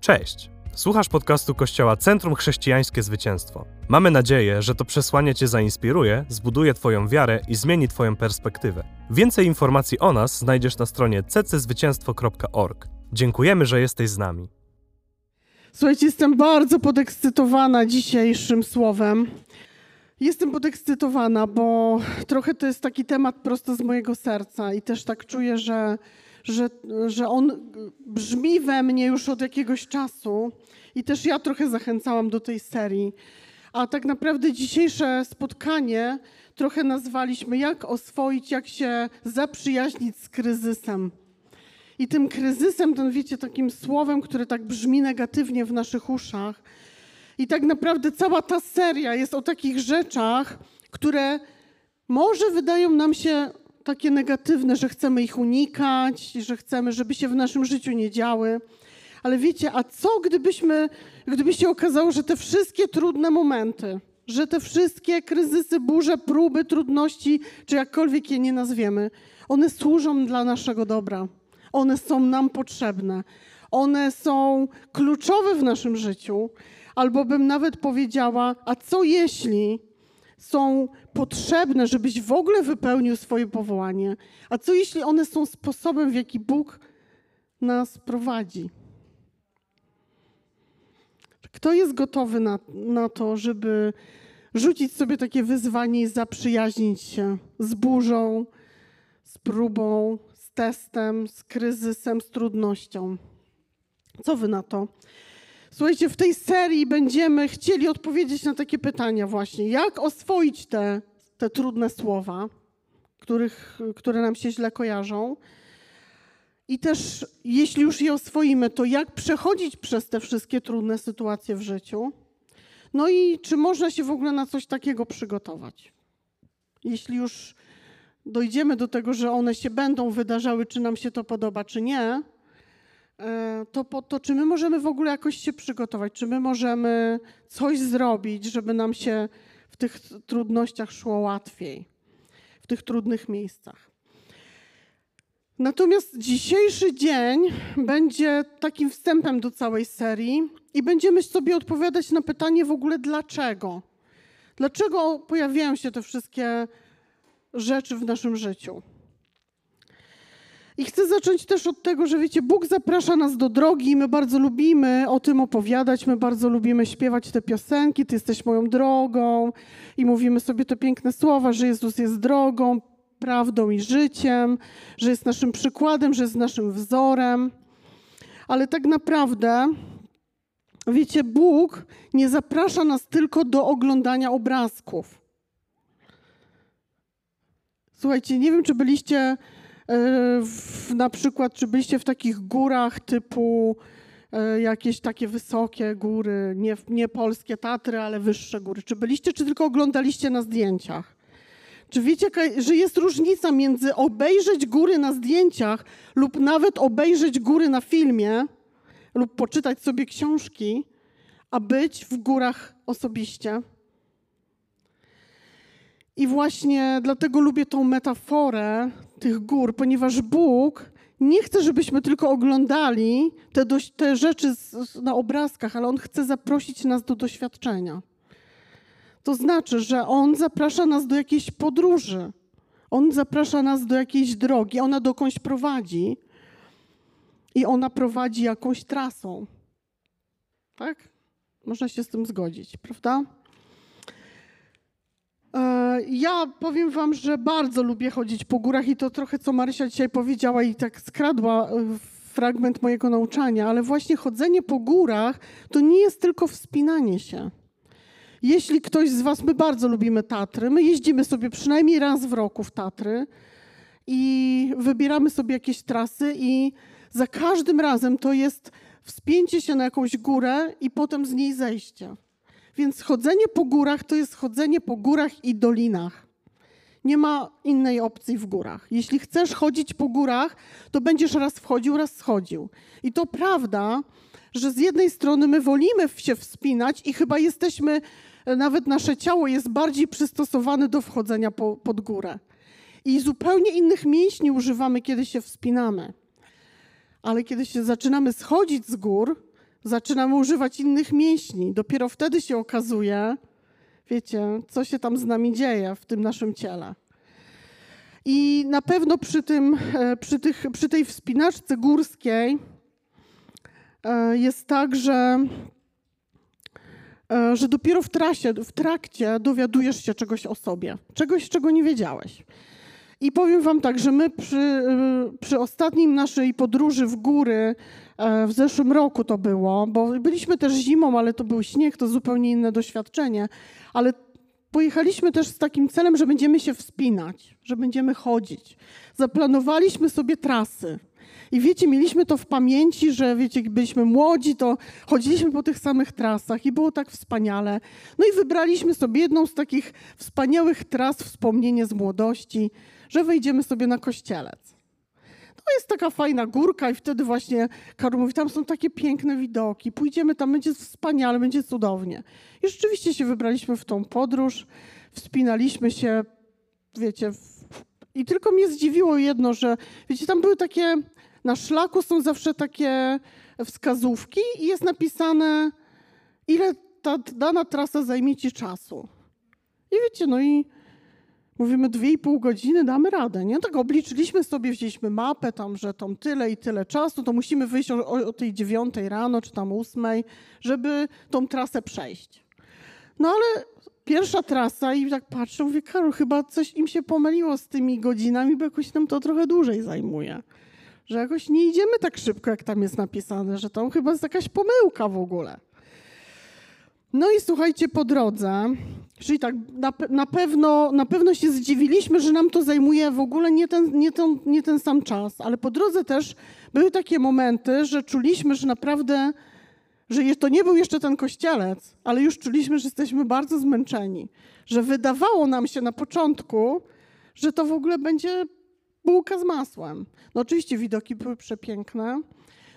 Cześć! Słuchasz podcastu Kościoła Centrum Chrześcijańskie Zwycięstwo. Mamy nadzieję, że to przesłanie Cię zainspiruje, zbuduje Twoją wiarę i zmieni Twoją perspektywę. Więcej informacji o nas znajdziesz na stronie cczwycięstwo.org. Dziękujemy, że jesteś z nami. Słuchajcie, jestem bardzo podekscytowana dzisiejszym słowem. Jestem podekscytowana, bo trochę to jest taki temat prosto z mojego serca i też tak czuję, że że, że on brzmi we mnie już od jakiegoś czasu i też ja trochę zachęcałam do tej serii. A tak naprawdę dzisiejsze spotkanie trochę nazwaliśmy jak oswoić, jak się zaprzyjaźnić z kryzysem. I tym kryzysem, ten wiecie, takim słowem, które tak brzmi negatywnie w naszych uszach. I tak naprawdę cała ta seria jest o takich rzeczach, które może wydają nam się takie negatywne, że chcemy ich unikać, że chcemy, żeby się w naszym życiu nie działy. Ale wiecie, a co gdybyśmy, gdyby się okazało, że te wszystkie trudne momenty, że te wszystkie kryzysy, burze, próby, trudności, czy jakkolwiek je nie nazwiemy, one służą dla naszego dobra. One są nam potrzebne. One są kluczowe w naszym życiu. Albo bym nawet powiedziała, a co jeśli są potrzebne, żebyś w ogóle wypełnił swoje powołanie? A co jeśli one są sposobem, w jaki Bóg nas prowadzi? Kto jest gotowy na, na to, żeby rzucić sobie takie wyzwanie i zaprzyjaźnić się z burzą, z próbą, z testem, z kryzysem, z trudnością? Co wy na to? Słuchajcie, w tej serii będziemy chcieli odpowiedzieć na takie pytania właśnie. Jak oswoić te, te trudne słowa, których, które nam się źle kojarzą? I też, jeśli już je oswoimy, to jak przechodzić przez te wszystkie trudne sytuacje w życiu? No i czy można się w ogóle na coś takiego przygotować? Jeśli już dojdziemy do tego, że one się będą wydarzały, czy nam się to podoba, czy nie, to, po, to czy my możemy w ogóle jakoś się przygotować, czy my możemy coś zrobić, żeby nam się w tych trudnościach szło łatwiej, w tych trudnych miejscach. Natomiast dzisiejszy dzień będzie takim wstępem do całej serii i będziemy sobie odpowiadać na pytanie w ogóle dlaczego. Dlaczego pojawiają się te wszystkie rzeczy w naszym życiu? I chcę zacząć też od tego, że wiecie, Bóg zaprasza nas do drogi, my bardzo lubimy o tym opowiadać, my bardzo lubimy śpiewać te piosenki, Ty jesteś moją drogą i mówimy sobie te piękne słowa, że Jezus jest drogą, prawdą i życiem, że jest naszym przykładem, że jest naszym wzorem. Ale tak naprawdę, wiecie, Bóg nie zaprasza nas tylko do oglądania obrazków. Słuchajcie, nie wiem, czy byliście w, na przykład, czy byliście w takich górach typu e, jakieś takie wysokie góry, nie, nie polskie Tatry, ale wyższe góry? Czy byliście, czy tylko oglądaliście na zdjęciach? Czy wiecie, że jest różnica między obejrzeć góry na zdjęciach lub nawet obejrzeć góry na filmie lub poczytać sobie książki, a być w górach osobiście? I właśnie dlatego lubię tą metaforę tych gór, ponieważ Bóg nie chce, żebyśmy tylko oglądali te, te rzeczy z, na obrazkach, ale On chce zaprosić nas do doświadczenia. To znaczy, że On zaprasza nas do jakiejś podróży. On zaprasza nas do jakiejś drogi, ona dokądś prowadzi i ona prowadzi jakąś trasą. Tak? Można się z tym zgodzić, prawda? Ja powiem wam, że bardzo lubię chodzić po górach i to trochę, co Marysia dzisiaj powiedziała i tak skradła e, fragment mojego nauczania, ale właśnie chodzenie po górach to nie jest tylko wspinanie się. Jeśli ktoś z was, my bardzo lubimy Tatry, my jeździmy sobie przynajmniej raz w roku w Tatry i wybieramy sobie jakieś trasy i za każdym razem to jest wspięcie się na jakąś górę i potem z niej zejście. Więc chodzenie po górach to jest chodzenie po górach i dolinach. Nie ma innej opcji w górach. Jeśli chcesz chodzić po górach, to będziesz raz wchodził, raz schodził. I to prawda, że z jednej strony my wolimy się wspinać i chyba jesteśmy, nawet nasze ciało jest bardziej przystosowane do wchodzenia po, pod górę. I zupełnie innych mięśni używamy, kiedy się wspinamy. Ale kiedy się zaczynamy schodzić z gór, zaczynamy używać innych mięśni. Dopiero wtedy się okazuje, wiecie, co się tam z nami dzieje w tym naszym ciele. I na pewno przy, tym, e, przy, tych, przy tej wspinaczce górskiej e, jest tak, że, e, że dopiero w trasie, w trakcie dowiadujesz się czegoś o sobie, czegoś, czego nie wiedziałeś. I powiem Wam tak, że my przy, przy ostatnim naszej podróży w góry, w zeszłym roku to było, bo byliśmy też zimą, ale to był śnieg, to zupełnie inne doświadczenie, ale Pojechaliśmy też z takim celem, że będziemy się wspinać, że będziemy chodzić. Zaplanowaliśmy sobie trasy. I wiecie, mieliśmy to w pamięci, że wiecie, byliśmy młodzi, to chodziliśmy po tych samych trasach i było tak wspaniale. No i wybraliśmy sobie jedną z takich wspaniałych tras, wspomnienie z młodości, że wejdziemy sobie na kościelec. Jest taka fajna górka i wtedy właśnie Karol mówi, tam są takie piękne widoki, pójdziemy tam, będzie wspaniale, będzie cudownie. I rzeczywiście się wybraliśmy w tą podróż, wspinaliśmy się, wiecie, i tylko mnie zdziwiło jedno, że wiecie, tam były takie, na szlaku są zawsze takie wskazówki i jest napisane, ile ta dana trasa zajmie ci czasu. I wiecie, no i Mówimy dwie i pół godziny, damy radę, nie? Tak obliczyliśmy sobie, wzięliśmy mapę tam, że tam tyle i tyle czasu, to musimy wyjść o, o tej dziewiątej rano, czy tam ósmej, żeby tą trasę przejść. No ale pierwsza trasa i tak patrzę, mówię, Karol, chyba coś im się pomyliło z tymi godzinami, bo jakoś nam to trochę dłużej zajmuje. Że jakoś nie idziemy tak szybko, jak tam jest napisane, że tam chyba jest jakaś pomyłka w ogóle. No i słuchajcie, po drodze, czyli tak na, na, pewno, na pewno się zdziwiliśmy, że nam to zajmuje w ogóle nie ten, nie, ten, nie ten sam czas, ale po drodze też były takie momenty, że czuliśmy, że naprawdę, że to nie był jeszcze ten kościelec, ale już czuliśmy, że jesteśmy bardzo zmęczeni. Że wydawało nam się na początku, że to w ogóle będzie bułka z masłem. No oczywiście widoki były przepiękne.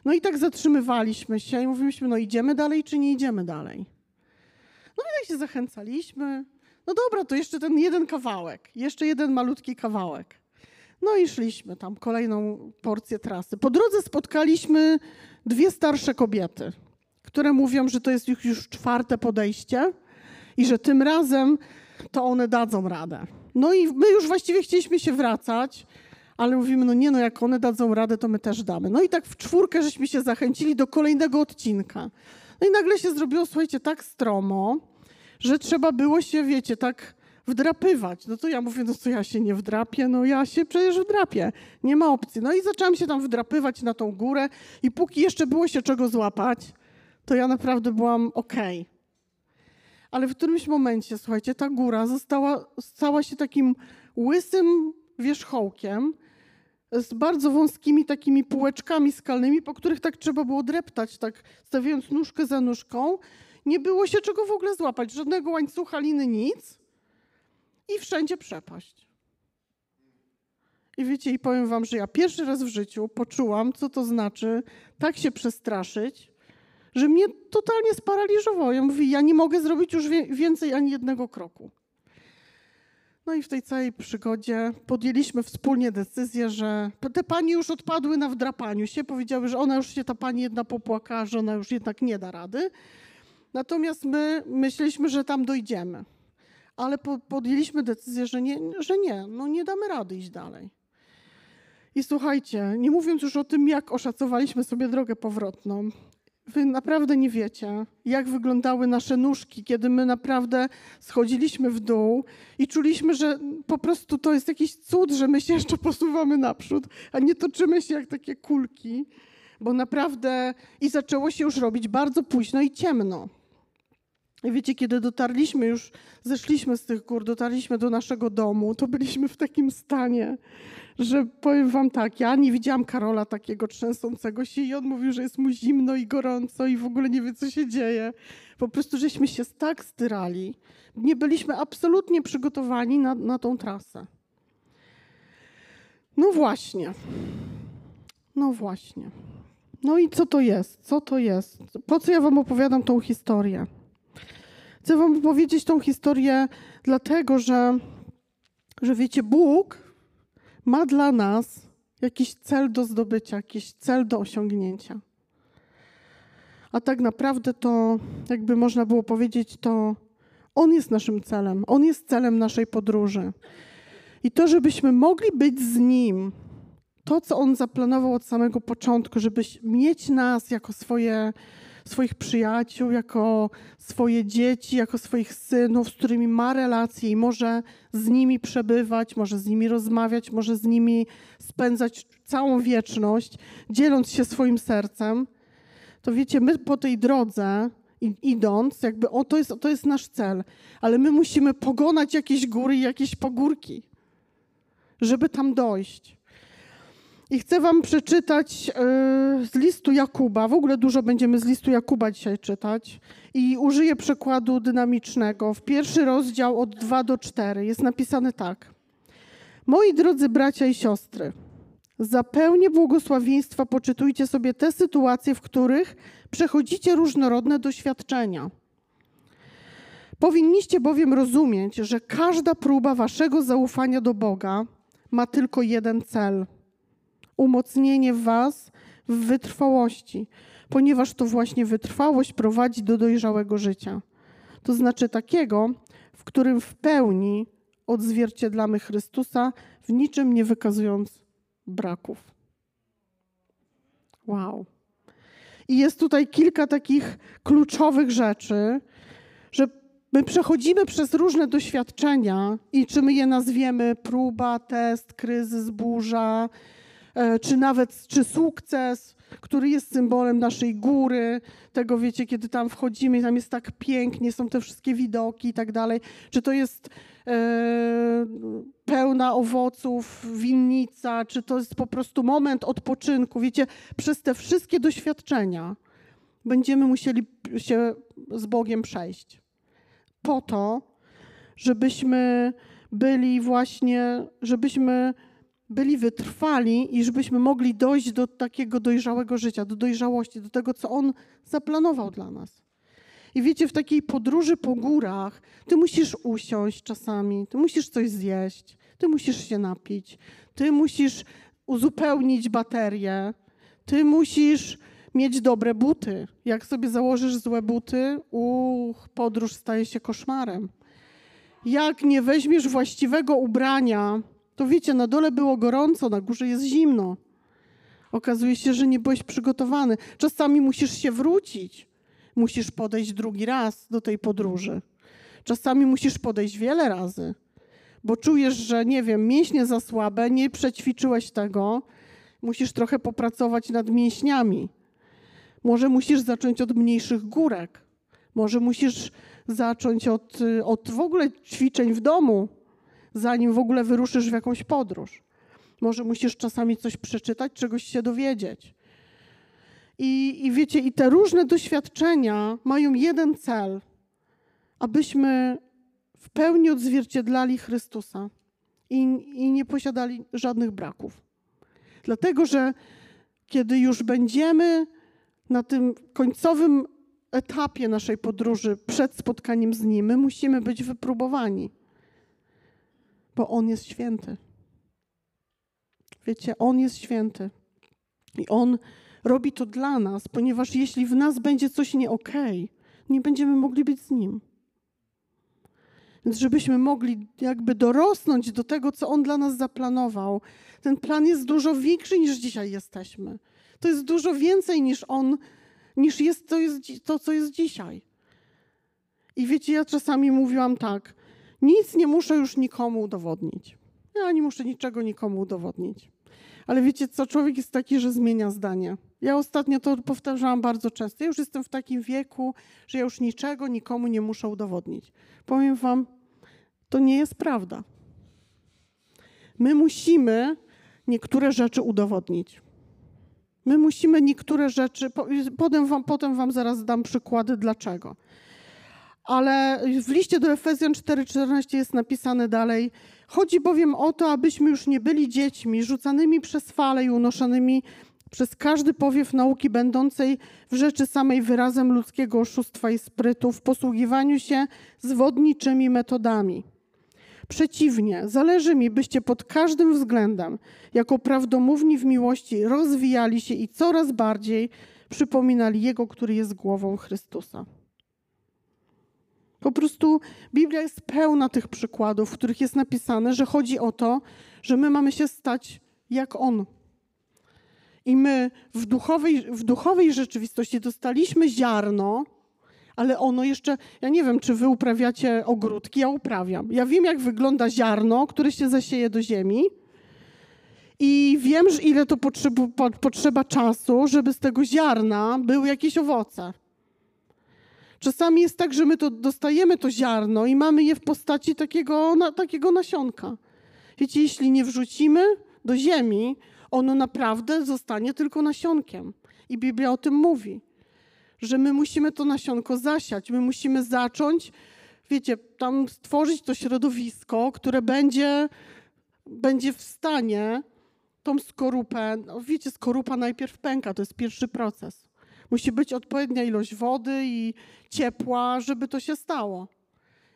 No i tak zatrzymywaliśmy się i mówiliśmy, no idziemy dalej czy nie idziemy dalej. No i się zachęcaliśmy. No dobra, to jeszcze ten jeden kawałek, jeszcze jeden malutki kawałek. No i szliśmy tam kolejną porcję trasy. Po drodze spotkaliśmy dwie starsze kobiety, które mówią, że to jest już, już czwarte podejście i że tym razem to one dadzą radę. No i my już właściwie chcieliśmy się wracać, ale mówimy, no nie no, jak one dadzą radę, to my też damy. No i tak w czwórkę żeśmy się zachęcili do kolejnego odcinka. No i nagle się zrobiło, słuchajcie, tak stromo, że trzeba było się, wiecie, tak wdrapywać. No to ja mówię, no co ja się nie wdrapię? No ja się przecież wdrapię. Nie ma opcji. No i zaczęłam się tam wdrapywać na tą górę i póki jeszcze było się czego złapać, to ja naprawdę byłam okej. Okay. Ale w którymś momencie, słuchajcie, ta góra została, stała się takim łysym wierzchołkiem, z bardzo wąskimi takimi półeczkami skalnymi, po których tak trzeba było dreptać, tak stawiając nóżkę za nóżką. Nie było się czego w ogóle złapać, żadnego łańcucha, liny, nic. I wszędzie przepaść. I wiecie, i powiem wam, że ja pierwszy raz w życiu poczułam, co to znaczy tak się przestraszyć, że mnie totalnie sparaliżowało. Ja mówię, ja nie mogę zrobić już więcej ani jednego kroku. No i w tej całej przygodzie podjęliśmy wspólnie decyzję, że te panie już odpadły na wdrapaniu się, powiedziały, że ona już się, ta pani jedna popłakała, że ona już jednak nie da rady. Natomiast my myśleliśmy, że tam dojdziemy. Ale podjęliśmy decyzję, że nie, że nie, no nie damy rady iść dalej. I słuchajcie, nie mówiąc już o tym, jak oszacowaliśmy sobie drogę powrotną, Wy naprawdę nie wiecie, jak wyglądały nasze nóżki, kiedy my naprawdę schodziliśmy w dół i czuliśmy, że po prostu to jest jakiś cud, że my się jeszcze posuwamy naprzód, a nie toczymy się jak takie kulki, bo naprawdę i zaczęło się już robić bardzo późno i ciemno. I wiecie, kiedy dotarliśmy już, zeszliśmy z tych gór, dotarliśmy do naszego domu, to byliśmy w takim stanie, że powiem wam tak, ja nie widziałam Karola takiego trzęsącego się i on mówił, że jest mu zimno i gorąco i w ogóle nie wie, co się dzieje. Po prostu żeśmy się tak styrali. Nie byliśmy absolutnie przygotowani na, na tą trasę. No właśnie. No właśnie. No i co to jest? Co to jest? Po co ja wam opowiadam tą historię? Chcę wam powiedzieć tą historię dlatego, że, że wiecie, Bóg ma dla nas jakiś cel do zdobycia, jakiś cel do osiągnięcia. a tak naprawdę to, jakby można było powiedzieć, to On jest naszym celem, On jest celem naszej podróży. I to, żebyśmy mogli być z Nim, to, co On zaplanował od samego początku, żeby mieć nas jako swoje, swoich przyjaciół, jako swoje dzieci, jako swoich synów, z którymi ma relacje i może z nimi przebywać, może z nimi rozmawiać, może z nimi spędzać całą wieczność, dzieląc się swoim sercem, to wiecie, my po tej drodze idąc, jakby o, to, jest, to jest nasz cel, ale my musimy pogonać jakieś góry i jakieś pagórki, żeby tam dojść. I chcę Wam przeczytać yy, z listu Jakuba. W ogóle dużo będziemy z listu Jakuba dzisiaj czytać. I użyję przykładu dynamicznego. W pierwszy rozdział od 2 do 4 jest napisane tak. Moi drodzy bracia i siostry, za pełnię błogosławieństwa poczytujcie sobie te sytuacje, w których przechodzicie różnorodne doświadczenia. Powinniście bowiem rozumieć, że każda próba waszego zaufania do Boga ma tylko jeden cel umocnienie was w wytrwałości, ponieważ to właśnie wytrwałość prowadzi do dojrzałego życia. To znaczy takiego, w którym w pełni odzwierciedlamy Chrystusa, w niczym nie wykazując braków. Wow. I jest tutaj kilka takich kluczowych rzeczy, że my przechodzimy przez różne doświadczenia i czy my je nazwiemy próba, test, kryzys, burza, czy nawet czy sukces, który jest symbolem naszej góry, tego wiecie, kiedy tam wchodzimy, tam jest tak pięknie, są te wszystkie widoki i tak dalej. Czy to jest e, pełna owoców, winnica, czy to jest po prostu moment odpoczynku. Wiecie, przez te wszystkie doświadczenia będziemy musieli się z Bogiem przejść. Po to, żebyśmy byli właśnie, żebyśmy byli wytrwali i żebyśmy mogli dojść do takiego dojrzałego życia, do dojrzałości, do tego, co On zaplanował dla nas. I wiecie, w takiej podróży po górach, ty musisz usiąść czasami, ty musisz coś zjeść, ty musisz się napić, ty musisz uzupełnić baterię, ty musisz mieć dobre buty. Jak sobie założysz złe buty, uch, podróż staje się koszmarem. Jak nie weźmiesz właściwego ubrania, to wiecie, na dole było gorąco, na górze jest zimno. Okazuje się, że nie byłeś przygotowany. Czasami musisz się wrócić. Musisz podejść drugi raz do tej podróży. Czasami musisz podejść wiele razy, bo czujesz, że nie wiem, mięśnie za słabe, nie przećwiczyłeś tego. Musisz trochę popracować nad mięśniami. Może musisz zacząć od mniejszych górek. Może musisz zacząć od, od w ogóle ćwiczeń w domu, zanim w ogóle wyruszysz w jakąś podróż. Może musisz czasami coś przeczytać, czegoś się dowiedzieć. I, I wiecie, i te różne doświadczenia mają jeden cel, abyśmy w pełni odzwierciedlali Chrystusa i, i nie posiadali żadnych braków. Dlatego, że kiedy już będziemy na tym końcowym etapie naszej podróży przed spotkaniem z Nim, my musimy być wypróbowani bo On jest święty. Wiecie, On jest święty. I On robi to dla nas, ponieważ jeśli w nas będzie coś nie okay, nie będziemy mogli być z Nim. Więc żebyśmy mogli jakby dorosnąć do tego, co On dla nas zaplanował. Ten plan jest dużo większy niż dzisiaj jesteśmy. To jest dużo więcej niż On, niż jest to, jest to co jest dzisiaj. I wiecie, ja czasami mówiłam tak, nic nie muszę już nikomu udowodnić. Ja nie muszę niczego nikomu udowodnić. Ale wiecie co, człowiek jest taki, że zmienia zdanie. Ja ostatnio to powtarzałam bardzo często. Ja już jestem w takim wieku, że ja już niczego nikomu nie muszę udowodnić. Powiem wam, to nie jest prawda. My musimy niektóre rzeczy udowodnić. My musimy niektóre rzeczy, potem wam, potem wam zaraz dam przykłady dlaczego. Ale w liście do Efezjan 4:14 jest napisane dalej: Chodzi bowiem o to, abyśmy już nie byli dziećmi rzucanymi przez fale i unoszonymi przez każdy powiew nauki będącej w rzeczy samej wyrazem ludzkiego oszustwa i sprytu w posługiwaniu się zwodniczymi metodami. Przeciwnie, zależy mi, byście pod każdym względem, jako prawdomówni w miłości, rozwijali się i coraz bardziej przypominali Jego, który jest głową Chrystusa. Po prostu Biblia jest pełna tych przykładów, w których jest napisane, że chodzi o to, że my mamy się stać jak On. I my w duchowej, w duchowej rzeczywistości dostaliśmy ziarno, ale ono jeszcze, ja nie wiem, czy wy uprawiacie ogródki, ja uprawiam. Ja wiem, jak wygląda ziarno, które się zasieje do ziemi i wiem, że ile to potrzeba, potrzeba czasu, żeby z tego ziarna były jakieś owoce. Czasami jest tak, że my to dostajemy to ziarno i mamy je w postaci takiego, na, takiego nasionka. Wiecie, jeśli nie wrzucimy do ziemi, ono naprawdę zostanie tylko nasionkiem. I Biblia o tym mówi że my musimy to nasionko zasiać, my musimy zacząć, wiecie, tam stworzyć to środowisko, które będzie, będzie w stanie tą skorupę, no wiecie, skorupa najpierw pęka, to jest pierwszy proces. Musi być odpowiednia ilość wody i ciepła, żeby to się stało.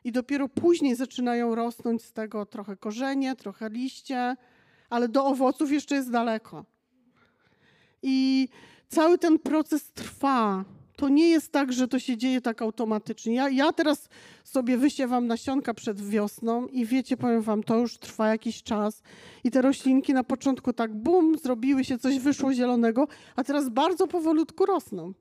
I dopiero później zaczynają rosnąć z tego trochę korzenie, trochę liście, ale do owoców jeszcze jest daleko. I cały ten proces trwa to nie jest tak, że to się dzieje tak automatycznie. Ja, ja teraz sobie wysiewam nasionka przed wiosną i wiecie, powiem wam, to już trwa jakiś czas i te roślinki na początku tak bum, zrobiły się, coś wyszło zielonego, a teraz bardzo powolutku rosną.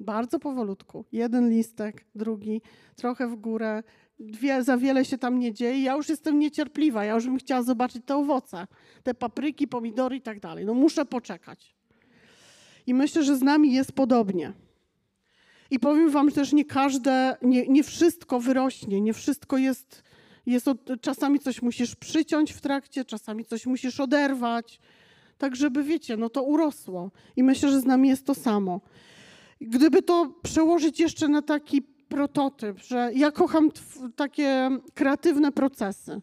Bardzo powolutku. Jeden listek, drugi, trochę w górę. Dwie, za wiele się tam nie dzieje. Ja już jestem niecierpliwa. Ja już bym chciała zobaczyć te owoce, te papryki, pomidory i tak dalej. No muszę poczekać. I myślę, że z nami jest podobnie. I powiem wam też, nie każde, nie, nie wszystko wyrośnie, nie wszystko jest, jest od, czasami coś musisz przyciąć w trakcie, czasami coś musisz oderwać, tak żeby, wiecie, no to urosło. I myślę, że z nami jest to samo. Gdyby to przełożyć jeszcze na taki prototyp, że ja kocham takie kreatywne procesy.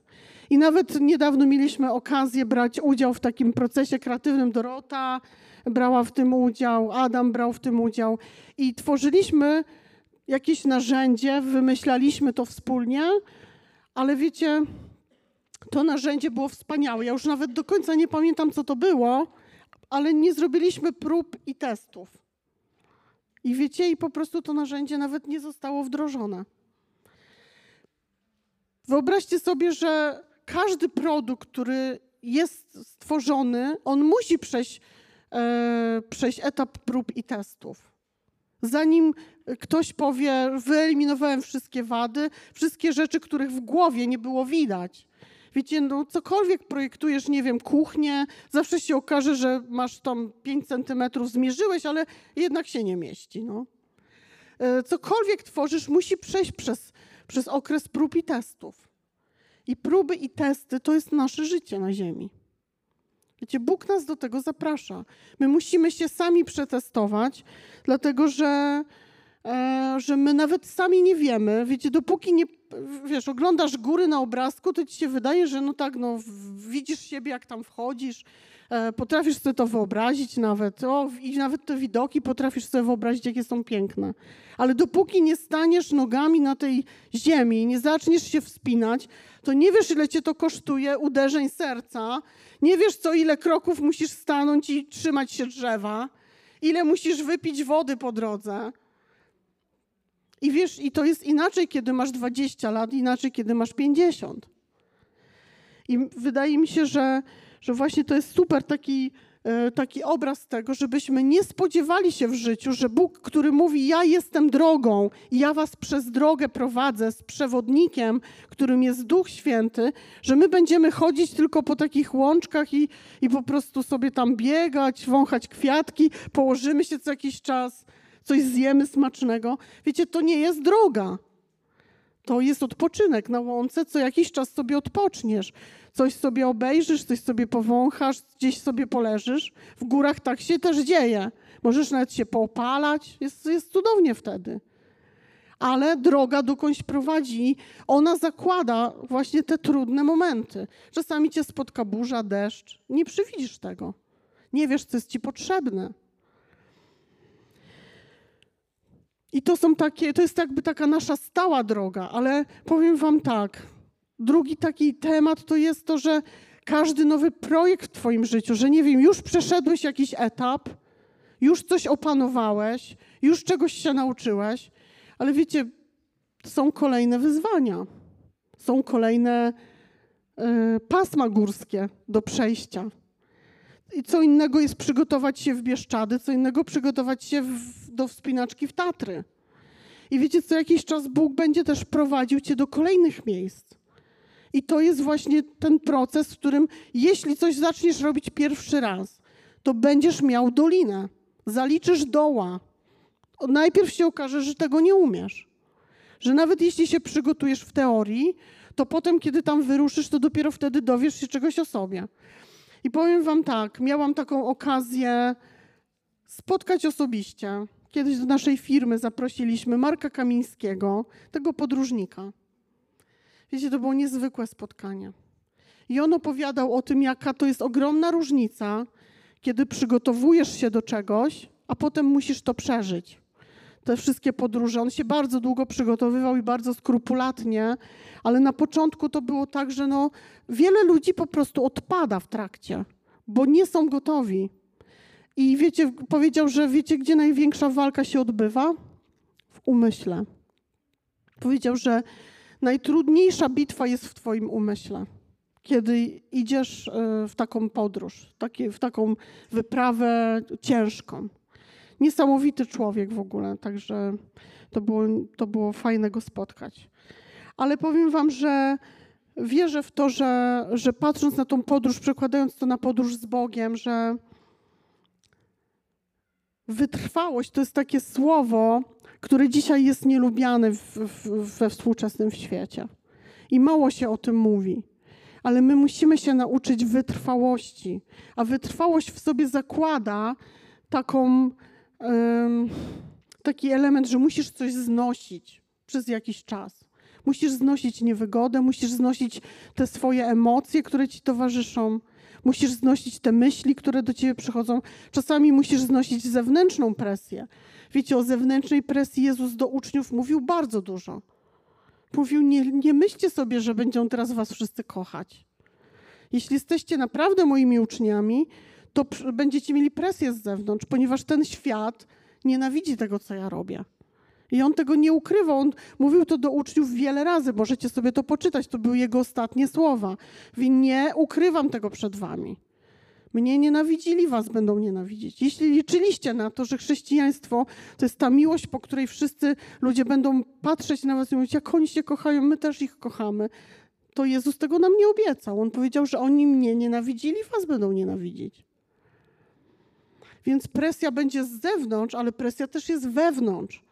I nawet niedawno mieliśmy okazję brać udział w takim procesie kreatywnym Dorota, brała w tym udział, Adam brał w tym udział i tworzyliśmy jakieś narzędzie, wymyślaliśmy to wspólnie, ale wiecie, to narzędzie było wspaniałe. Ja już nawet do końca nie pamiętam, co to było, ale nie zrobiliśmy prób i testów. I wiecie, i po prostu to narzędzie nawet nie zostało wdrożone. Wyobraźcie sobie, że każdy produkt, który jest stworzony, on musi przejść przejść etap prób i testów. Zanim ktoś powie, wyeliminowałem wszystkie wady, wszystkie rzeczy, których w głowie nie było widać. Wiecie, no cokolwiek projektujesz, nie wiem, kuchnię, zawsze się okaże, że masz tam 5 centymetrów, zmierzyłeś, ale jednak się nie mieści. No. E, cokolwiek tworzysz, musi przejść przez, przez okres prób i testów. I próby i testy to jest nasze życie na Ziemi. Wiecie, Bóg nas do tego zaprasza. My musimy się sami przetestować, dlatego że, e, że my nawet sami nie wiemy. Wiecie, dopóki nie, wiesz, oglądasz góry na obrazku, to ci się wydaje, że no tak, no widzisz siebie, jak tam wchodzisz, potrafisz sobie to wyobrazić nawet, o, i nawet te widoki potrafisz sobie wyobrazić, jakie są piękne. Ale dopóki nie staniesz nogami na tej ziemi, nie zaczniesz się wspinać, to nie wiesz, ile cię to kosztuje uderzeń serca, nie wiesz, co ile kroków musisz stanąć i trzymać się drzewa, ile musisz wypić wody po drodze. I wiesz, i to jest inaczej, kiedy masz 20 lat, inaczej, kiedy masz 50. I wydaje mi się, że, że właśnie to jest super taki E, taki obraz tego, żebyśmy nie spodziewali się w życiu, że Bóg, który mówi: Ja jestem drogą i ja was przez drogę prowadzę z przewodnikiem, którym jest Duch Święty, że my będziemy chodzić tylko po takich łączkach i, i po prostu sobie tam biegać, wąchać kwiatki, położymy się co jakiś czas, coś zjemy smacznego. Wiecie, to nie jest droga. To jest odpoczynek na łące, co jakiś czas sobie odpoczniesz coś sobie obejrzysz, coś sobie powąchasz, gdzieś sobie poleżysz. W górach tak się też dzieje. Możesz nawet się popalać, jest, jest cudownie wtedy. Ale droga dokądś prowadzi, ona zakłada właśnie te trudne momenty. Czasami cię spotka burza, deszcz. Nie przewidzisz tego. Nie wiesz, co jest ci potrzebne. I to są takie, to jest jakby taka nasza stała droga, ale powiem wam tak, Drugi taki temat to jest to, że każdy nowy projekt w Twoim życiu, że nie wiem, już przeszedłeś jakiś etap, już coś opanowałeś, już czegoś się nauczyłeś, ale wiecie, są kolejne wyzwania, są kolejne y, pasma górskie do przejścia. I co innego jest przygotować się w Bieszczady, co innego przygotować się w, do wspinaczki w Tatry. I wiecie, co jakiś czas Bóg będzie też prowadził cię do kolejnych miejsc. I to jest właśnie ten proces, w którym jeśli coś zaczniesz robić pierwszy raz, to będziesz miał dolinę, zaliczysz doła. Najpierw się okaże, że tego nie umiesz. Że nawet jeśli się przygotujesz w teorii, to potem, kiedy tam wyruszysz, to dopiero wtedy dowiesz się czegoś o sobie. I powiem Wam tak, miałam taką okazję spotkać osobiście. Kiedyś do naszej firmy zaprosiliśmy Marka Kamińskiego, tego podróżnika. Wiecie, to było niezwykłe spotkanie. I on opowiadał o tym, jaka to jest ogromna różnica, kiedy przygotowujesz się do czegoś, a potem musisz to przeżyć. Te wszystkie podróże. On się bardzo długo przygotowywał i bardzo skrupulatnie, ale na początku to było tak, że no, wiele ludzi po prostu odpada w trakcie, bo nie są gotowi. I wiecie, powiedział, że wiecie, gdzie największa walka się odbywa? W umyśle. Powiedział, że najtrudniejsza bitwa jest w Twoim umyśle, kiedy idziesz e, w taką podróż, w taką wyprawę ciężką. Niesamowity człowiek w ogóle, także to było, to było fajne go spotkać. Ale powiem Wam, że wierzę w to, że, że patrząc na tą podróż, przekładając to na podróż z Bogiem, że wytrwałość to jest takie słowo, które dzisiaj jest nielubiane w, w, we współczesnym świecie. I mało się o tym mówi. Ale my musimy się nauczyć wytrwałości. A wytrwałość w sobie zakłada taką, taki element, że musisz coś znosić przez jakiś czas. Musisz znosić niewygodę, musisz znosić te swoje emocje, które ci towarzyszą. Musisz znosić te myśli, które do ciebie przychodzą. Czasami musisz znosić zewnętrzną presję. Wiecie, o zewnętrznej presji Jezus do uczniów mówił bardzo dużo. Mówił, nie, nie myślcie sobie, że będą teraz was wszyscy kochać. Jeśli jesteście naprawdę moimi uczniami, to będziecie mieli presję z zewnątrz, ponieważ ten świat nienawidzi tego, co ja robię. I on tego nie ukrywał. On mówił to do uczniów wiele razy. Możecie sobie to poczytać. To były jego ostatnie słowa. Mówi, nie ukrywam tego przed wami. Mnie nienawidzili, was będą nienawidzić. Jeśli liczyliście na to, że chrześcijaństwo to jest ta miłość, po której wszyscy ludzie będą patrzeć na was i mówić, jak oni się kochają, my też ich kochamy, to Jezus tego nam nie obiecał. On powiedział, że oni mnie nienawidzili, was będą nienawidzić. Więc presja będzie z zewnątrz, ale presja też jest wewnątrz.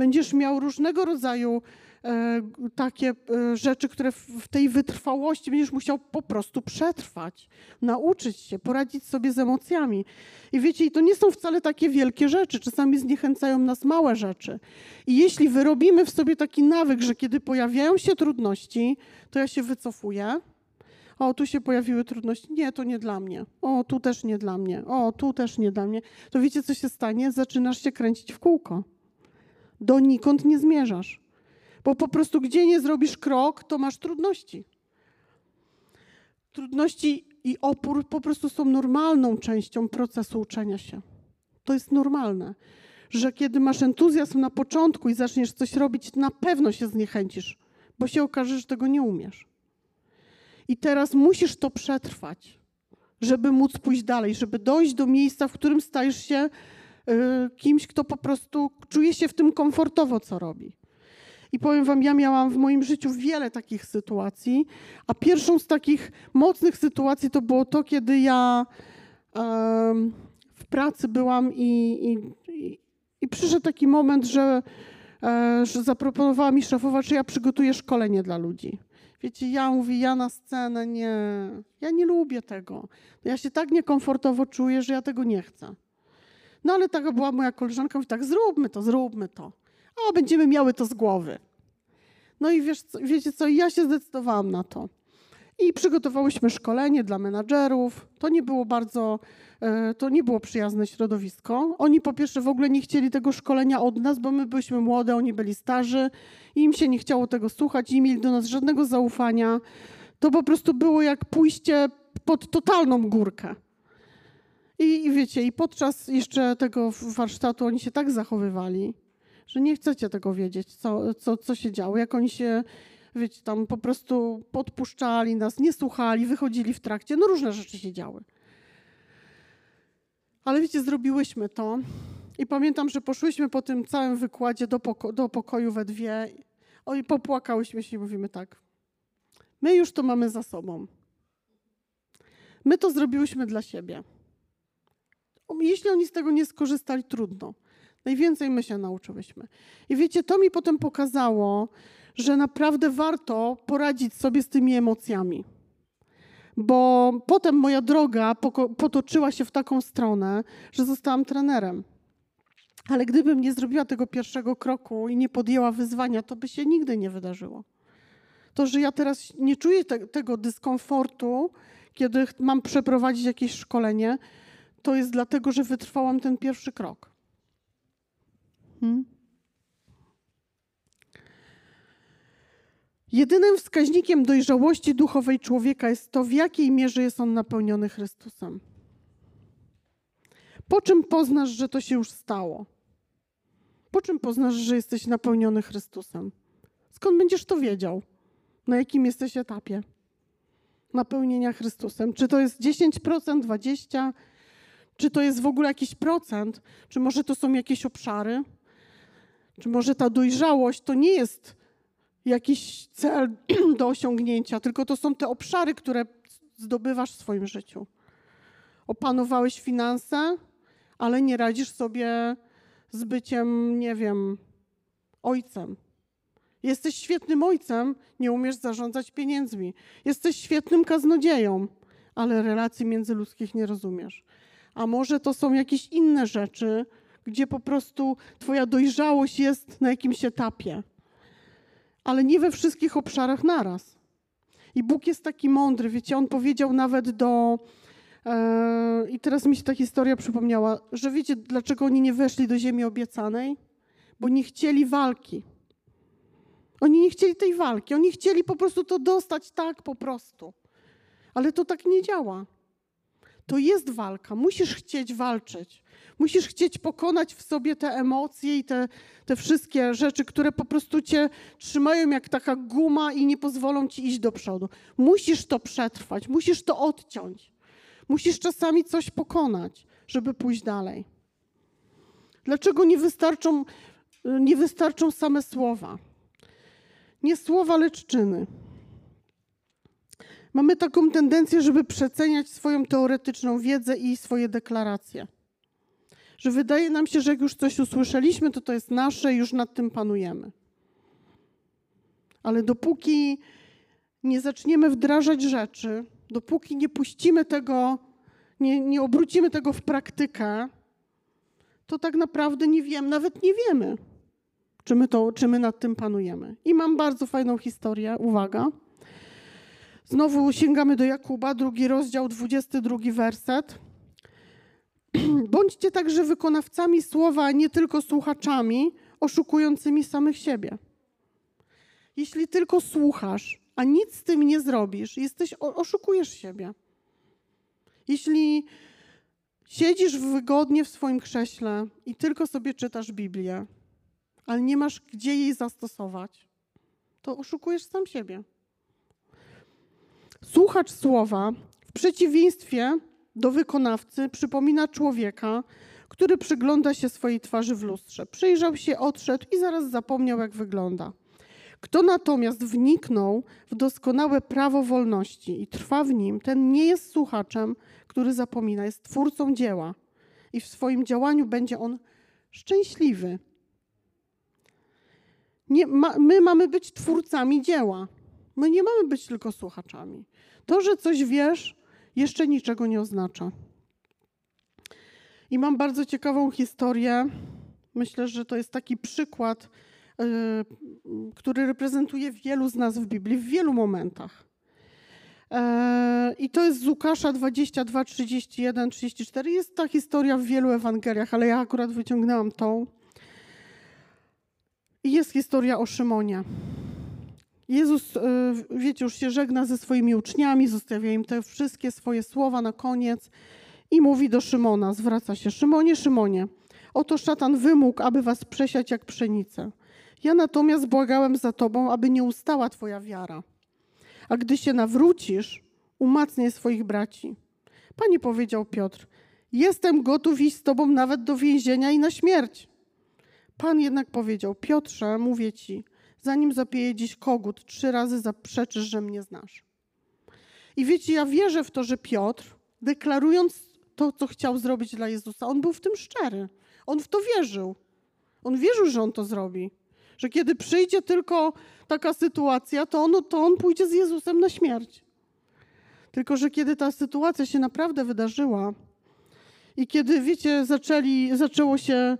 Będziesz miał różnego rodzaju e, takie e, rzeczy, które w tej wytrwałości będziesz musiał po prostu przetrwać, nauczyć się, poradzić sobie z emocjami. I wiecie, i to nie są wcale takie wielkie rzeczy, czasami zniechęcają nas małe rzeczy. I jeśli wyrobimy w sobie taki nawyk, że kiedy pojawiają się trudności, to ja się wycofuję, o, tu się pojawiły trudności. Nie, to nie dla mnie. O, tu też nie dla mnie. O, tu też nie dla mnie. To wiecie, co się stanie? Zaczynasz się kręcić w kółko donikąd nie zmierzasz. Bo po prostu gdzie nie zrobisz krok, to masz trudności. Trudności i opór po prostu są normalną częścią procesu uczenia się. To jest normalne, że kiedy masz entuzjazm na początku i zaczniesz coś robić, na pewno się zniechęcisz, bo się okaże, że tego nie umiesz. I teraz musisz to przetrwać, żeby móc pójść dalej, żeby dojść do miejsca, w którym stajesz się kimś, kto po prostu czuje się w tym komfortowo, co robi. I powiem Wam, ja miałam w moim życiu wiele takich sytuacji, a pierwszą z takich mocnych sytuacji to było to, kiedy ja w pracy byłam i, i, i, przyszedł taki moment, że, e, że zaproponowała mi szefowa, czy ja przygotuję szkolenie dla ludzi. Wiecie, ja mówię, ja na scenę nie, ja nie lubię tego. Ja się tak niekomfortowo czuję, że ja tego nie chcę. No ale taka była moja koleżanka, mówi tak, zróbmy to, zróbmy to. O, będziemy miały to z głowy. No i wiesz, wiecie co, ja się zdecydowałam na to. I przygotowałyśmy szkolenie dla menadżerów. To nie było bardzo, e, to nie było przyjazne środowisko. Oni po pierwsze w ogóle nie chcieli tego szkolenia od nas, bo my byliśmy młode, oni byli starzy i im się nie chciało tego słuchać nie mieli do nas żadnego zaufania. To po prostu było jak pójście pod totalną górkę. I, I wiecie, i podczas jeszcze tego warsztatu oni się tak zachowywali, że nie chcecie tego wiedzieć, co, co, co się działo, jak oni się, wiecie, tam po prostu podpuszczali nas, nie słuchali, wychodzili w trakcie, no różne rzeczy się działy. Ale wiecie, zrobiłyśmy to i pamiętam, że poszłyśmy po tym całym wykładzie do, poko do pokoju we dwie o, i popłakałyśmy się i mówimy tak, my już to mamy za sobą. My to zrobiłyśmy dla siebie. Jeśli oni z tego nie skorzystali, trudno. Najwięcej my się nauczyłyśmy. I wiecie, to mi potem pokazało, że naprawdę warto poradzić sobie z tymi emocjami. Bo potem moja droga potoczyła się w taką stronę, że zostałam trenerem. Ale gdybym nie zrobiła tego pierwszego kroku i nie podjęła wyzwania, to by się nigdy nie wydarzyło. To, że ja teraz nie czuję te, tego dyskomfortu, kiedy mam przeprowadzić jakieś szkolenie, to jest dlatego, że wytrwałam ten pierwszy krok. Hmm? Jedynym wskaźnikiem dojrzałości duchowej człowieka jest to, w jakiej mierze jest on napełniony Chrystusem. Po czym poznasz, że to się już stało? Po czym poznasz, że jesteś napełniony Chrystusem? Skąd będziesz to wiedział? Na jakim jesteś etapie napełnienia Chrystusem? Czy to jest 10%, 20%? Czy to jest w ogóle jakiś procent? Czy może to są jakieś obszary? Czy może ta dojrzałość to nie jest jakiś cel do osiągnięcia, tylko to są te obszary, które zdobywasz w swoim życiu? Opanowałeś finanse, ale nie radzisz sobie z byciem, nie wiem, ojcem. Jesteś świetnym ojcem, nie umiesz zarządzać pieniędzmi. Jesteś świetnym kaznodzieją, ale relacji międzyludzkich nie rozumiesz. A może to są jakieś inne rzeczy, gdzie po prostu Twoja dojrzałość jest na jakimś etapie, ale nie we wszystkich obszarach naraz. I Bóg jest taki mądry, wiecie, On powiedział nawet do. Yy, I teraz mi się ta historia przypomniała, że wiecie, dlaczego oni nie weszli do ziemi obiecanej? Bo nie chcieli walki. Oni nie chcieli tej walki, oni chcieli po prostu to dostać tak po prostu. Ale to tak nie działa. To jest walka. Musisz chcieć walczyć. Musisz chcieć pokonać w sobie te emocje i te, te wszystkie rzeczy, które po prostu cię trzymają jak taka guma i nie pozwolą ci iść do przodu. Musisz to przetrwać, musisz to odciąć. Musisz czasami coś pokonać, żeby pójść dalej. Dlaczego nie wystarczą, nie wystarczą same słowa? Nie słowa, lecz czyny. Mamy taką tendencję, żeby przeceniać swoją teoretyczną wiedzę i swoje deklaracje. Że wydaje nam się, że jak już coś usłyszeliśmy, to to jest nasze już nad tym panujemy. Ale dopóki nie zaczniemy wdrażać rzeczy, dopóki nie puścimy tego, nie, nie obrócimy tego w praktykę, to tak naprawdę nie wiemy, nawet nie wiemy, czy my, to, czy my nad tym panujemy. I mam bardzo fajną historię, uwaga. Znowu sięgamy do Jakuba, drugi rozdział, 22 werset. Bądźcie także wykonawcami słowa, a nie tylko słuchaczami, oszukującymi samych siebie. Jeśli tylko słuchasz, a nic z tym nie zrobisz, jesteś, oszukujesz siebie. Jeśli siedzisz wygodnie w swoim krześle i tylko sobie czytasz Biblię, ale nie masz gdzie jej zastosować, to oszukujesz sam siebie. Słuchacz słowa w przeciwieństwie do wykonawcy przypomina człowieka, który przygląda się swojej twarzy w lustrze. Przyjrzał się, odszedł i zaraz zapomniał, jak wygląda. Kto natomiast wniknął w doskonałe prawo wolności i trwa w nim, ten nie jest słuchaczem, który zapomina, jest twórcą dzieła i w swoim działaniu będzie on szczęśliwy. Nie, ma, my mamy być twórcami dzieła. My nie mamy być tylko słuchaczami. To, że coś wiesz, jeszcze niczego nie oznacza. I mam bardzo ciekawą historię. Myślę, że to jest taki przykład, yy, który reprezentuje wielu z nas w Biblii w wielu momentach. Yy, I to jest z Łukasza 22, 31, 34. Jest ta historia w wielu Ewangeliach, ale ja akurat wyciągnęłam tą. I jest historia o Szymonie. Jezus, e, wiecie, już się żegna ze swoimi uczniami, zostawia im te wszystkie swoje słowa na koniec i mówi do Szymona, zwraca się: Szymonie, Szymonie, oto szatan wymógł, aby was przesiać jak pszenicę. Ja natomiast błagałem za tobą, aby nie ustała twoja wiara. A gdy się nawrócisz, umacniaj swoich braci. Panie powiedział Piotr: Jestem gotów iść z tobą nawet do więzienia i na śmierć. Pan jednak powiedział: Piotrze, mówię ci, zanim zapieje dziś kogut, trzy razy zaprzeczysz, że mnie znasz. I wiecie, ja wierzę w to, że Piotr, deklarując to, co chciał zrobić dla Jezusa, on był w tym szczery. On w to wierzył. On wierzył, że on to zrobi. Że kiedy przyjdzie tylko taka sytuacja, to on, to on pójdzie z Jezusem na śmierć. Tylko, że kiedy ta sytuacja się naprawdę wydarzyła i kiedy, wiecie, zaczęli, zaczęło się,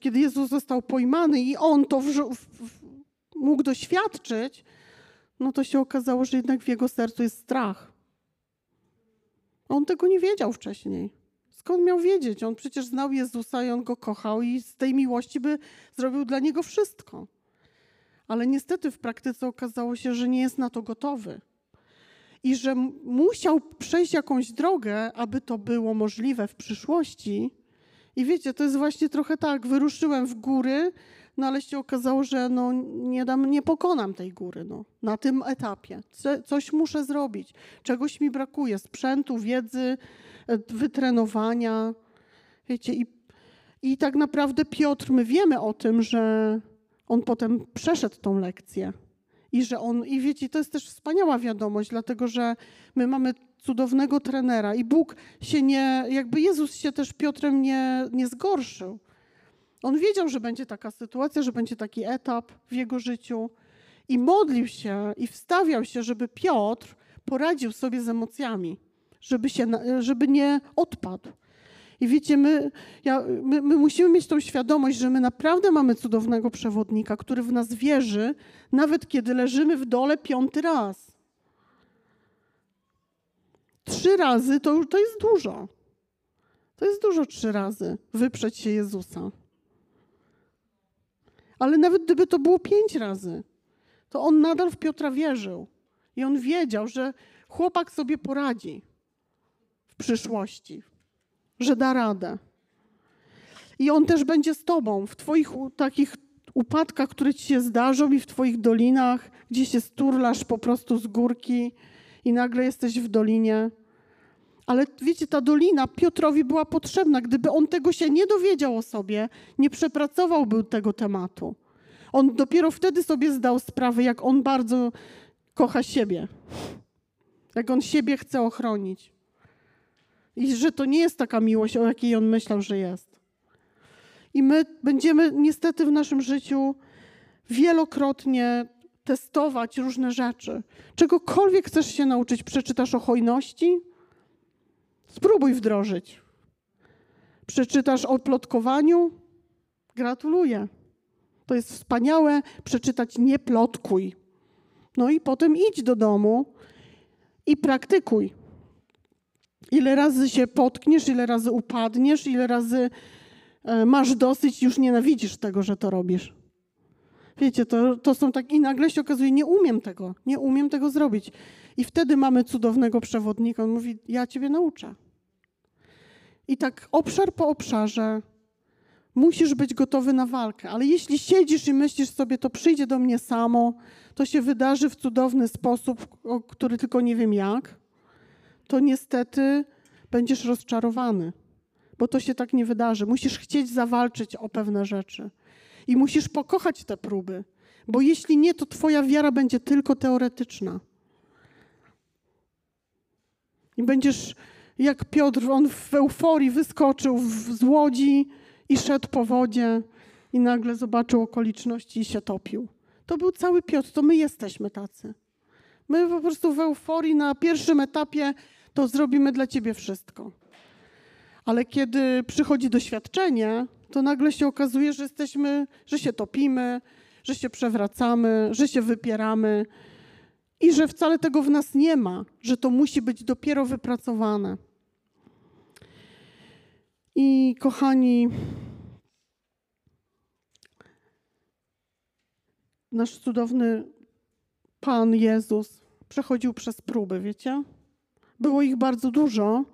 kiedy Jezus został pojmany i on to w, w, mógł doświadczyć, no to się okazało, że jednak w jego sercu jest strach. On tego nie wiedział wcześniej. Skąd miał wiedzieć? On przecież znał Jezusa i on go kochał i z tej miłości by zrobił dla niego wszystko. Ale niestety w praktyce okazało się, że nie jest na to gotowy. I że musiał przejść jakąś drogę, aby to było możliwe w przyszłości. I wiecie, to jest właśnie trochę tak, wyruszyłem w góry, no ale się okazało, że no nie, dam, nie pokonam tej góry no, na tym etapie. coś muszę zrobić, czegoś mi brakuje, sprzętu, wiedzy, e, wytrenowania. Wiecie, i, i tak naprawdę Piotr, my wiemy o tym, że on potem przeszedł tą lekcję. I że on, i wiecie, to jest też wspaniała wiadomość, dlatego że my mamy cudownego trenera i Bóg się nie, jakby Jezus się też Piotrem nie, nie zgorszył. On wiedział, że będzie taka sytuacja, że będzie taki etap w jego życiu i modlił się i wstawiał się, żeby Piotr poradził sobie z emocjami, żeby, się, żeby nie odpadł. I wiecie, my, ja, my, my, musimy mieć tą świadomość, że my naprawdę mamy cudownego przewodnika, który w nas wierzy, nawet kiedy leżymy w dole piąty raz. Trzy razy to, to jest dużo. To jest dużo trzy razy wyprzeć się Jezusa. Ale nawet gdyby to było pięć razy, to on nadal w Piotra wierzył. I on wiedział, że chłopak sobie poradzi w przyszłości, że da radę. I on też będzie z tobą w twoich takich upadkach, które ci się zdarzą i w twoich dolinach, gdzie się sturlasz po prostu z górki i nagle jesteś w dolinie. Ale wiecie, ta dolina Piotrowi była potrzebna. Gdyby on tego się nie dowiedział o sobie, nie przepracowałby tego tematu. On dopiero wtedy sobie zdał sprawę, jak on bardzo kocha siebie. Jak on siebie chce ochronić. I że to nie jest taka miłość, o jakiej on myślał, że jest. I my będziemy niestety w naszym życiu wielokrotnie testować różne rzeczy. Czegokolwiek chcesz się nauczyć, przeczytasz o hojności, Spróbuj wdrożyć. Przeczytasz o plotkowaniu? Gratuluję. To jest wspaniałe przeczytać nie plotkuj. No i potem idź do domu i praktykuj. Ile razy się potkniesz, ile razy upadniesz, ile razy e, masz dosyć, już nienawidzisz tego, że to robisz. Wiecie, to, to są tak, i nagle się okazuje, nie umiem tego, nie umiem tego zrobić. I wtedy mamy cudownego przewodnika. On mówi: Ja ciebie nauczę. I tak obszar po obszarze musisz być gotowy na walkę. Ale jeśli siedzisz i myślisz sobie, to przyjdzie do mnie samo, to się wydarzy w cudowny sposób, o który tylko nie wiem jak, to niestety będziesz rozczarowany, bo to się tak nie wydarzy. Musisz chcieć zawalczyć o pewne rzeczy i musisz pokochać te próby, bo jeśli nie, to Twoja wiara będzie tylko teoretyczna. I będziesz jak Piotr, on w euforii wyskoczył z łodzi i szedł po wodzie i nagle zobaczył okoliczności i się topił. To był cały Piotr, to my jesteśmy tacy. My po prostu w euforii na pierwszym etapie to zrobimy dla ciebie wszystko. Ale kiedy przychodzi doświadczenie, to nagle się okazuje, że jesteśmy, że się topimy, że się przewracamy, że się wypieramy i że wcale tego w nas nie ma, że to musi być dopiero wypracowane. I kochani, nasz cudowny Pan Jezus przechodził przez próby, wiecie? Było ich bardzo dużo,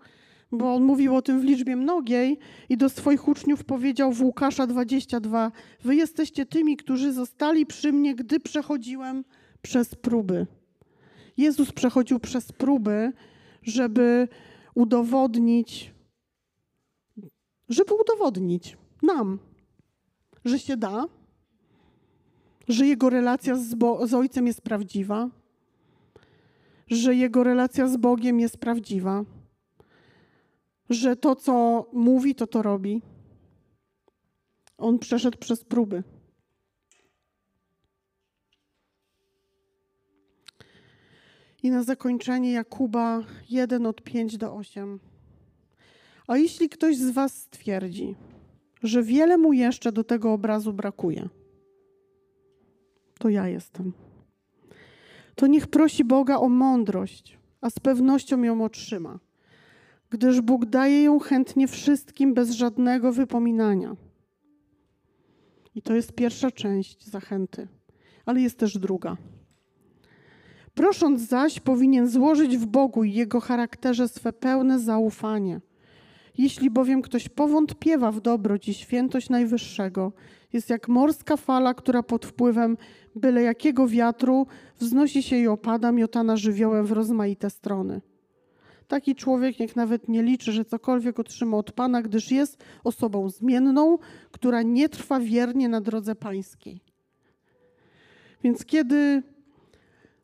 bo on mówił o tym w liczbie mnogiej i do swoich uczniów powiedział w Łukasza 22: Wy jesteście tymi, którzy zostali przy mnie, gdy przechodziłem przez próby. Jezus przechodził przez próby, żeby udowodnić, żeby udowodnić nam, że się da, że jego relacja z, Bo z Ojcem jest prawdziwa, że jego relacja z Bogiem jest prawdziwa, że to, co mówi, to to robi. On przeszedł przez próby. I na zakończenie Jakuba 1 od 5 do 8. A jeśli ktoś z Was stwierdzi, że wiele mu jeszcze do tego obrazu brakuje, to ja jestem. To niech prosi Boga o mądrość, a z pewnością ją otrzyma, gdyż Bóg daje ją chętnie wszystkim bez żadnego wypominania. I to jest pierwsza część zachęty, ale jest też druga. Prosząc zaś, powinien złożyć w Bogu i Jego charakterze swe pełne zaufanie. Jeśli bowiem ktoś powątpiewa w dobroć i świętość Najwyższego, jest jak morska fala, która pod wpływem byle jakiego wiatru wznosi się i opada, miotana żywiołem w rozmaite strony. Taki człowiek niech nawet nie liczy, że cokolwiek otrzyma od Pana, gdyż jest osobą zmienną, która nie trwa wiernie na drodze pańskiej. Więc kiedy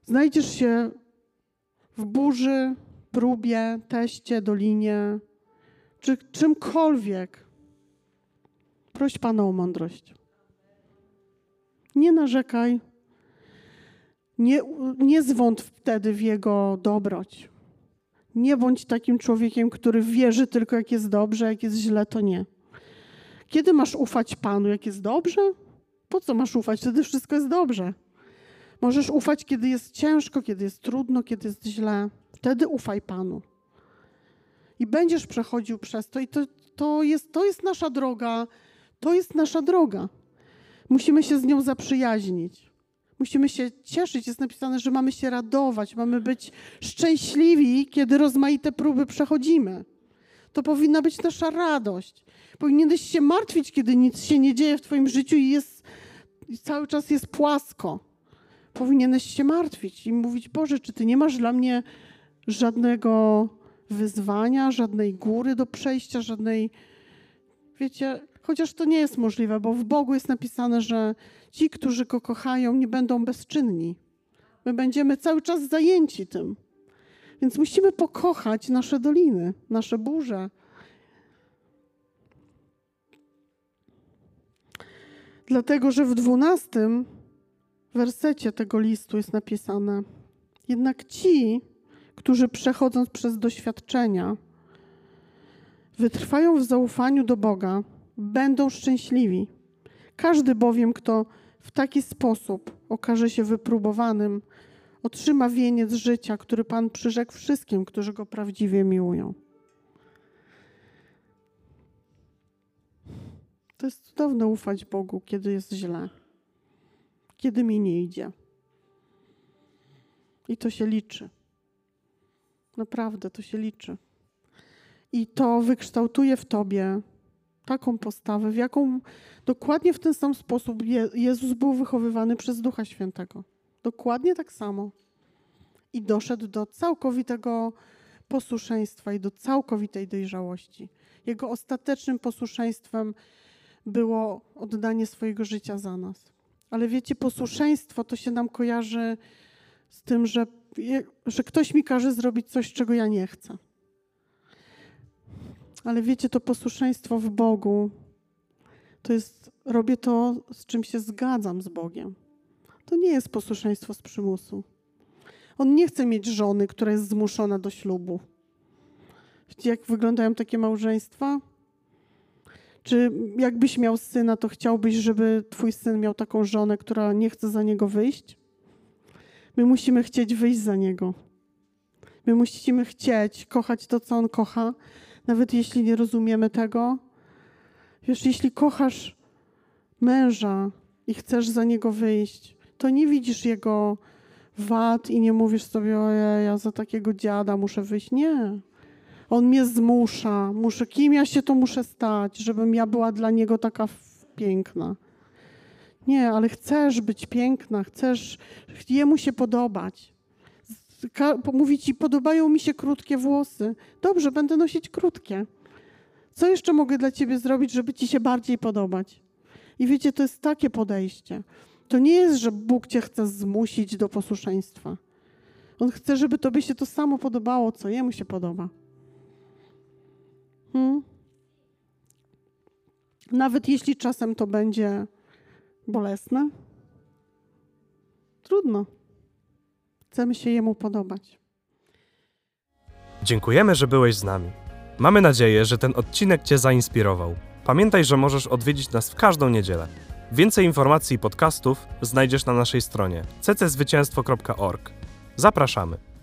znajdziesz się w burzy, próbie, teście, dolinie, czy czymkolwiek, proś Pana o mądrość. Nie narzekaj, nie, nie wtedy w Jego dobroć. Nie bądź takim człowiekiem, który wierzy tylko jak jest dobrze, jak jest źle, to nie. Kiedy masz ufać Panu, jak jest dobrze? Po co masz ufać? Wtedy wszystko jest dobrze. Możesz ufać, kiedy jest ciężko, kiedy jest trudno, kiedy jest źle. Wtedy ufaj Panu. I będziesz przechodził przez to, i to, to, jest, to jest nasza droga. To jest nasza droga. Musimy się z nią zaprzyjaźnić. Musimy się cieszyć. Jest napisane, że mamy się radować, mamy być szczęśliwi, kiedy rozmaite próby przechodzimy. To powinna być nasza radość. Powinieneś się martwić, kiedy nic się nie dzieje w Twoim życiu i, jest, i cały czas jest płasko. Powinieneś się martwić i mówić: Boże, czy Ty nie masz dla mnie żadnego wyzwania, żadnej góry do przejścia, żadnej. Wiecie, chociaż to nie jest możliwe, bo w Bogu jest napisane, że ci, którzy go kochają, nie będą bezczynni. My będziemy cały czas zajęci tym. Więc musimy pokochać nasze doliny, nasze burze. Dlatego, że w dwunastym wersecie tego listu jest napisane: Jednak ci, którzy przechodząc przez doświadczenia, wytrwają w zaufaniu do Boga, będą szczęśliwi. Każdy bowiem, kto w taki sposób okaże się wypróbowanym, otrzyma wieniec życia, który Pan przyrzekł wszystkim, którzy go prawdziwie miłują. To jest cudowne ufać Bogu, kiedy jest źle, kiedy mi nie idzie. I to się liczy. Naprawdę to się liczy. I to wykształtuje w tobie taką postawę, w jaką dokładnie w ten sam sposób Jezus był wychowywany przez Ducha Świętego. Dokładnie tak samo. I doszedł do całkowitego posłuszeństwa i do całkowitej dojrzałości. Jego ostatecznym posłuszeństwem było oddanie swojego życia za nas. Ale wiecie, posłuszeństwo to się nam kojarzy z tym, że, że ktoś mi każe zrobić coś, czego ja nie chcę. Ale wiecie, to posłuszeństwo w Bogu to jest, robię to, z czym się zgadzam z Bogiem. To nie jest posłuszeństwo z przymusu. On nie chce mieć żony, która jest zmuszona do ślubu. Wiecie, jak wyglądają takie małżeństwa? Czy jakbyś miał syna, to chciałbyś, żeby twój syn miał taką żonę, która nie chce za niego wyjść? My musimy chcieć wyjść za niego. My musimy chcieć kochać to, co on kocha, nawet jeśli nie rozumiemy tego. Wiesz, jeśli kochasz męża i chcesz za niego wyjść, to nie widzisz jego wad i nie mówisz sobie, ojej, ja za takiego dziada muszę wyjść. Nie. On mnie zmusza. Muszę, kim ja się to muszę stać, żebym ja była dla niego taka piękna. Nie, ale chcesz być piękna, chcesz jemu się podobać. Mówi ci, podobają mi się krótkie włosy. Dobrze, będę nosić krótkie. Co jeszcze mogę dla ciebie zrobić, żeby ci się bardziej podobać? I wiecie, to jest takie podejście. To nie jest, że Bóg cię chce zmusić do posłuszeństwa. On chce, żeby tobie się to samo podobało, co jemu się podoba. Hmm? Nawet jeśli czasem to będzie bolesne, trudno. Chcemy się jemu podobać. Dziękujemy, że byłeś z nami. Mamy nadzieję, że ten odcinek Cię zainspirował. Pamiętaj, że możesz odwiedzić nas w każdą niedzielę. Więcej informacji i podcastów znajdziesz na naszej stronie cczwycięstwo.org. Zapraszamy.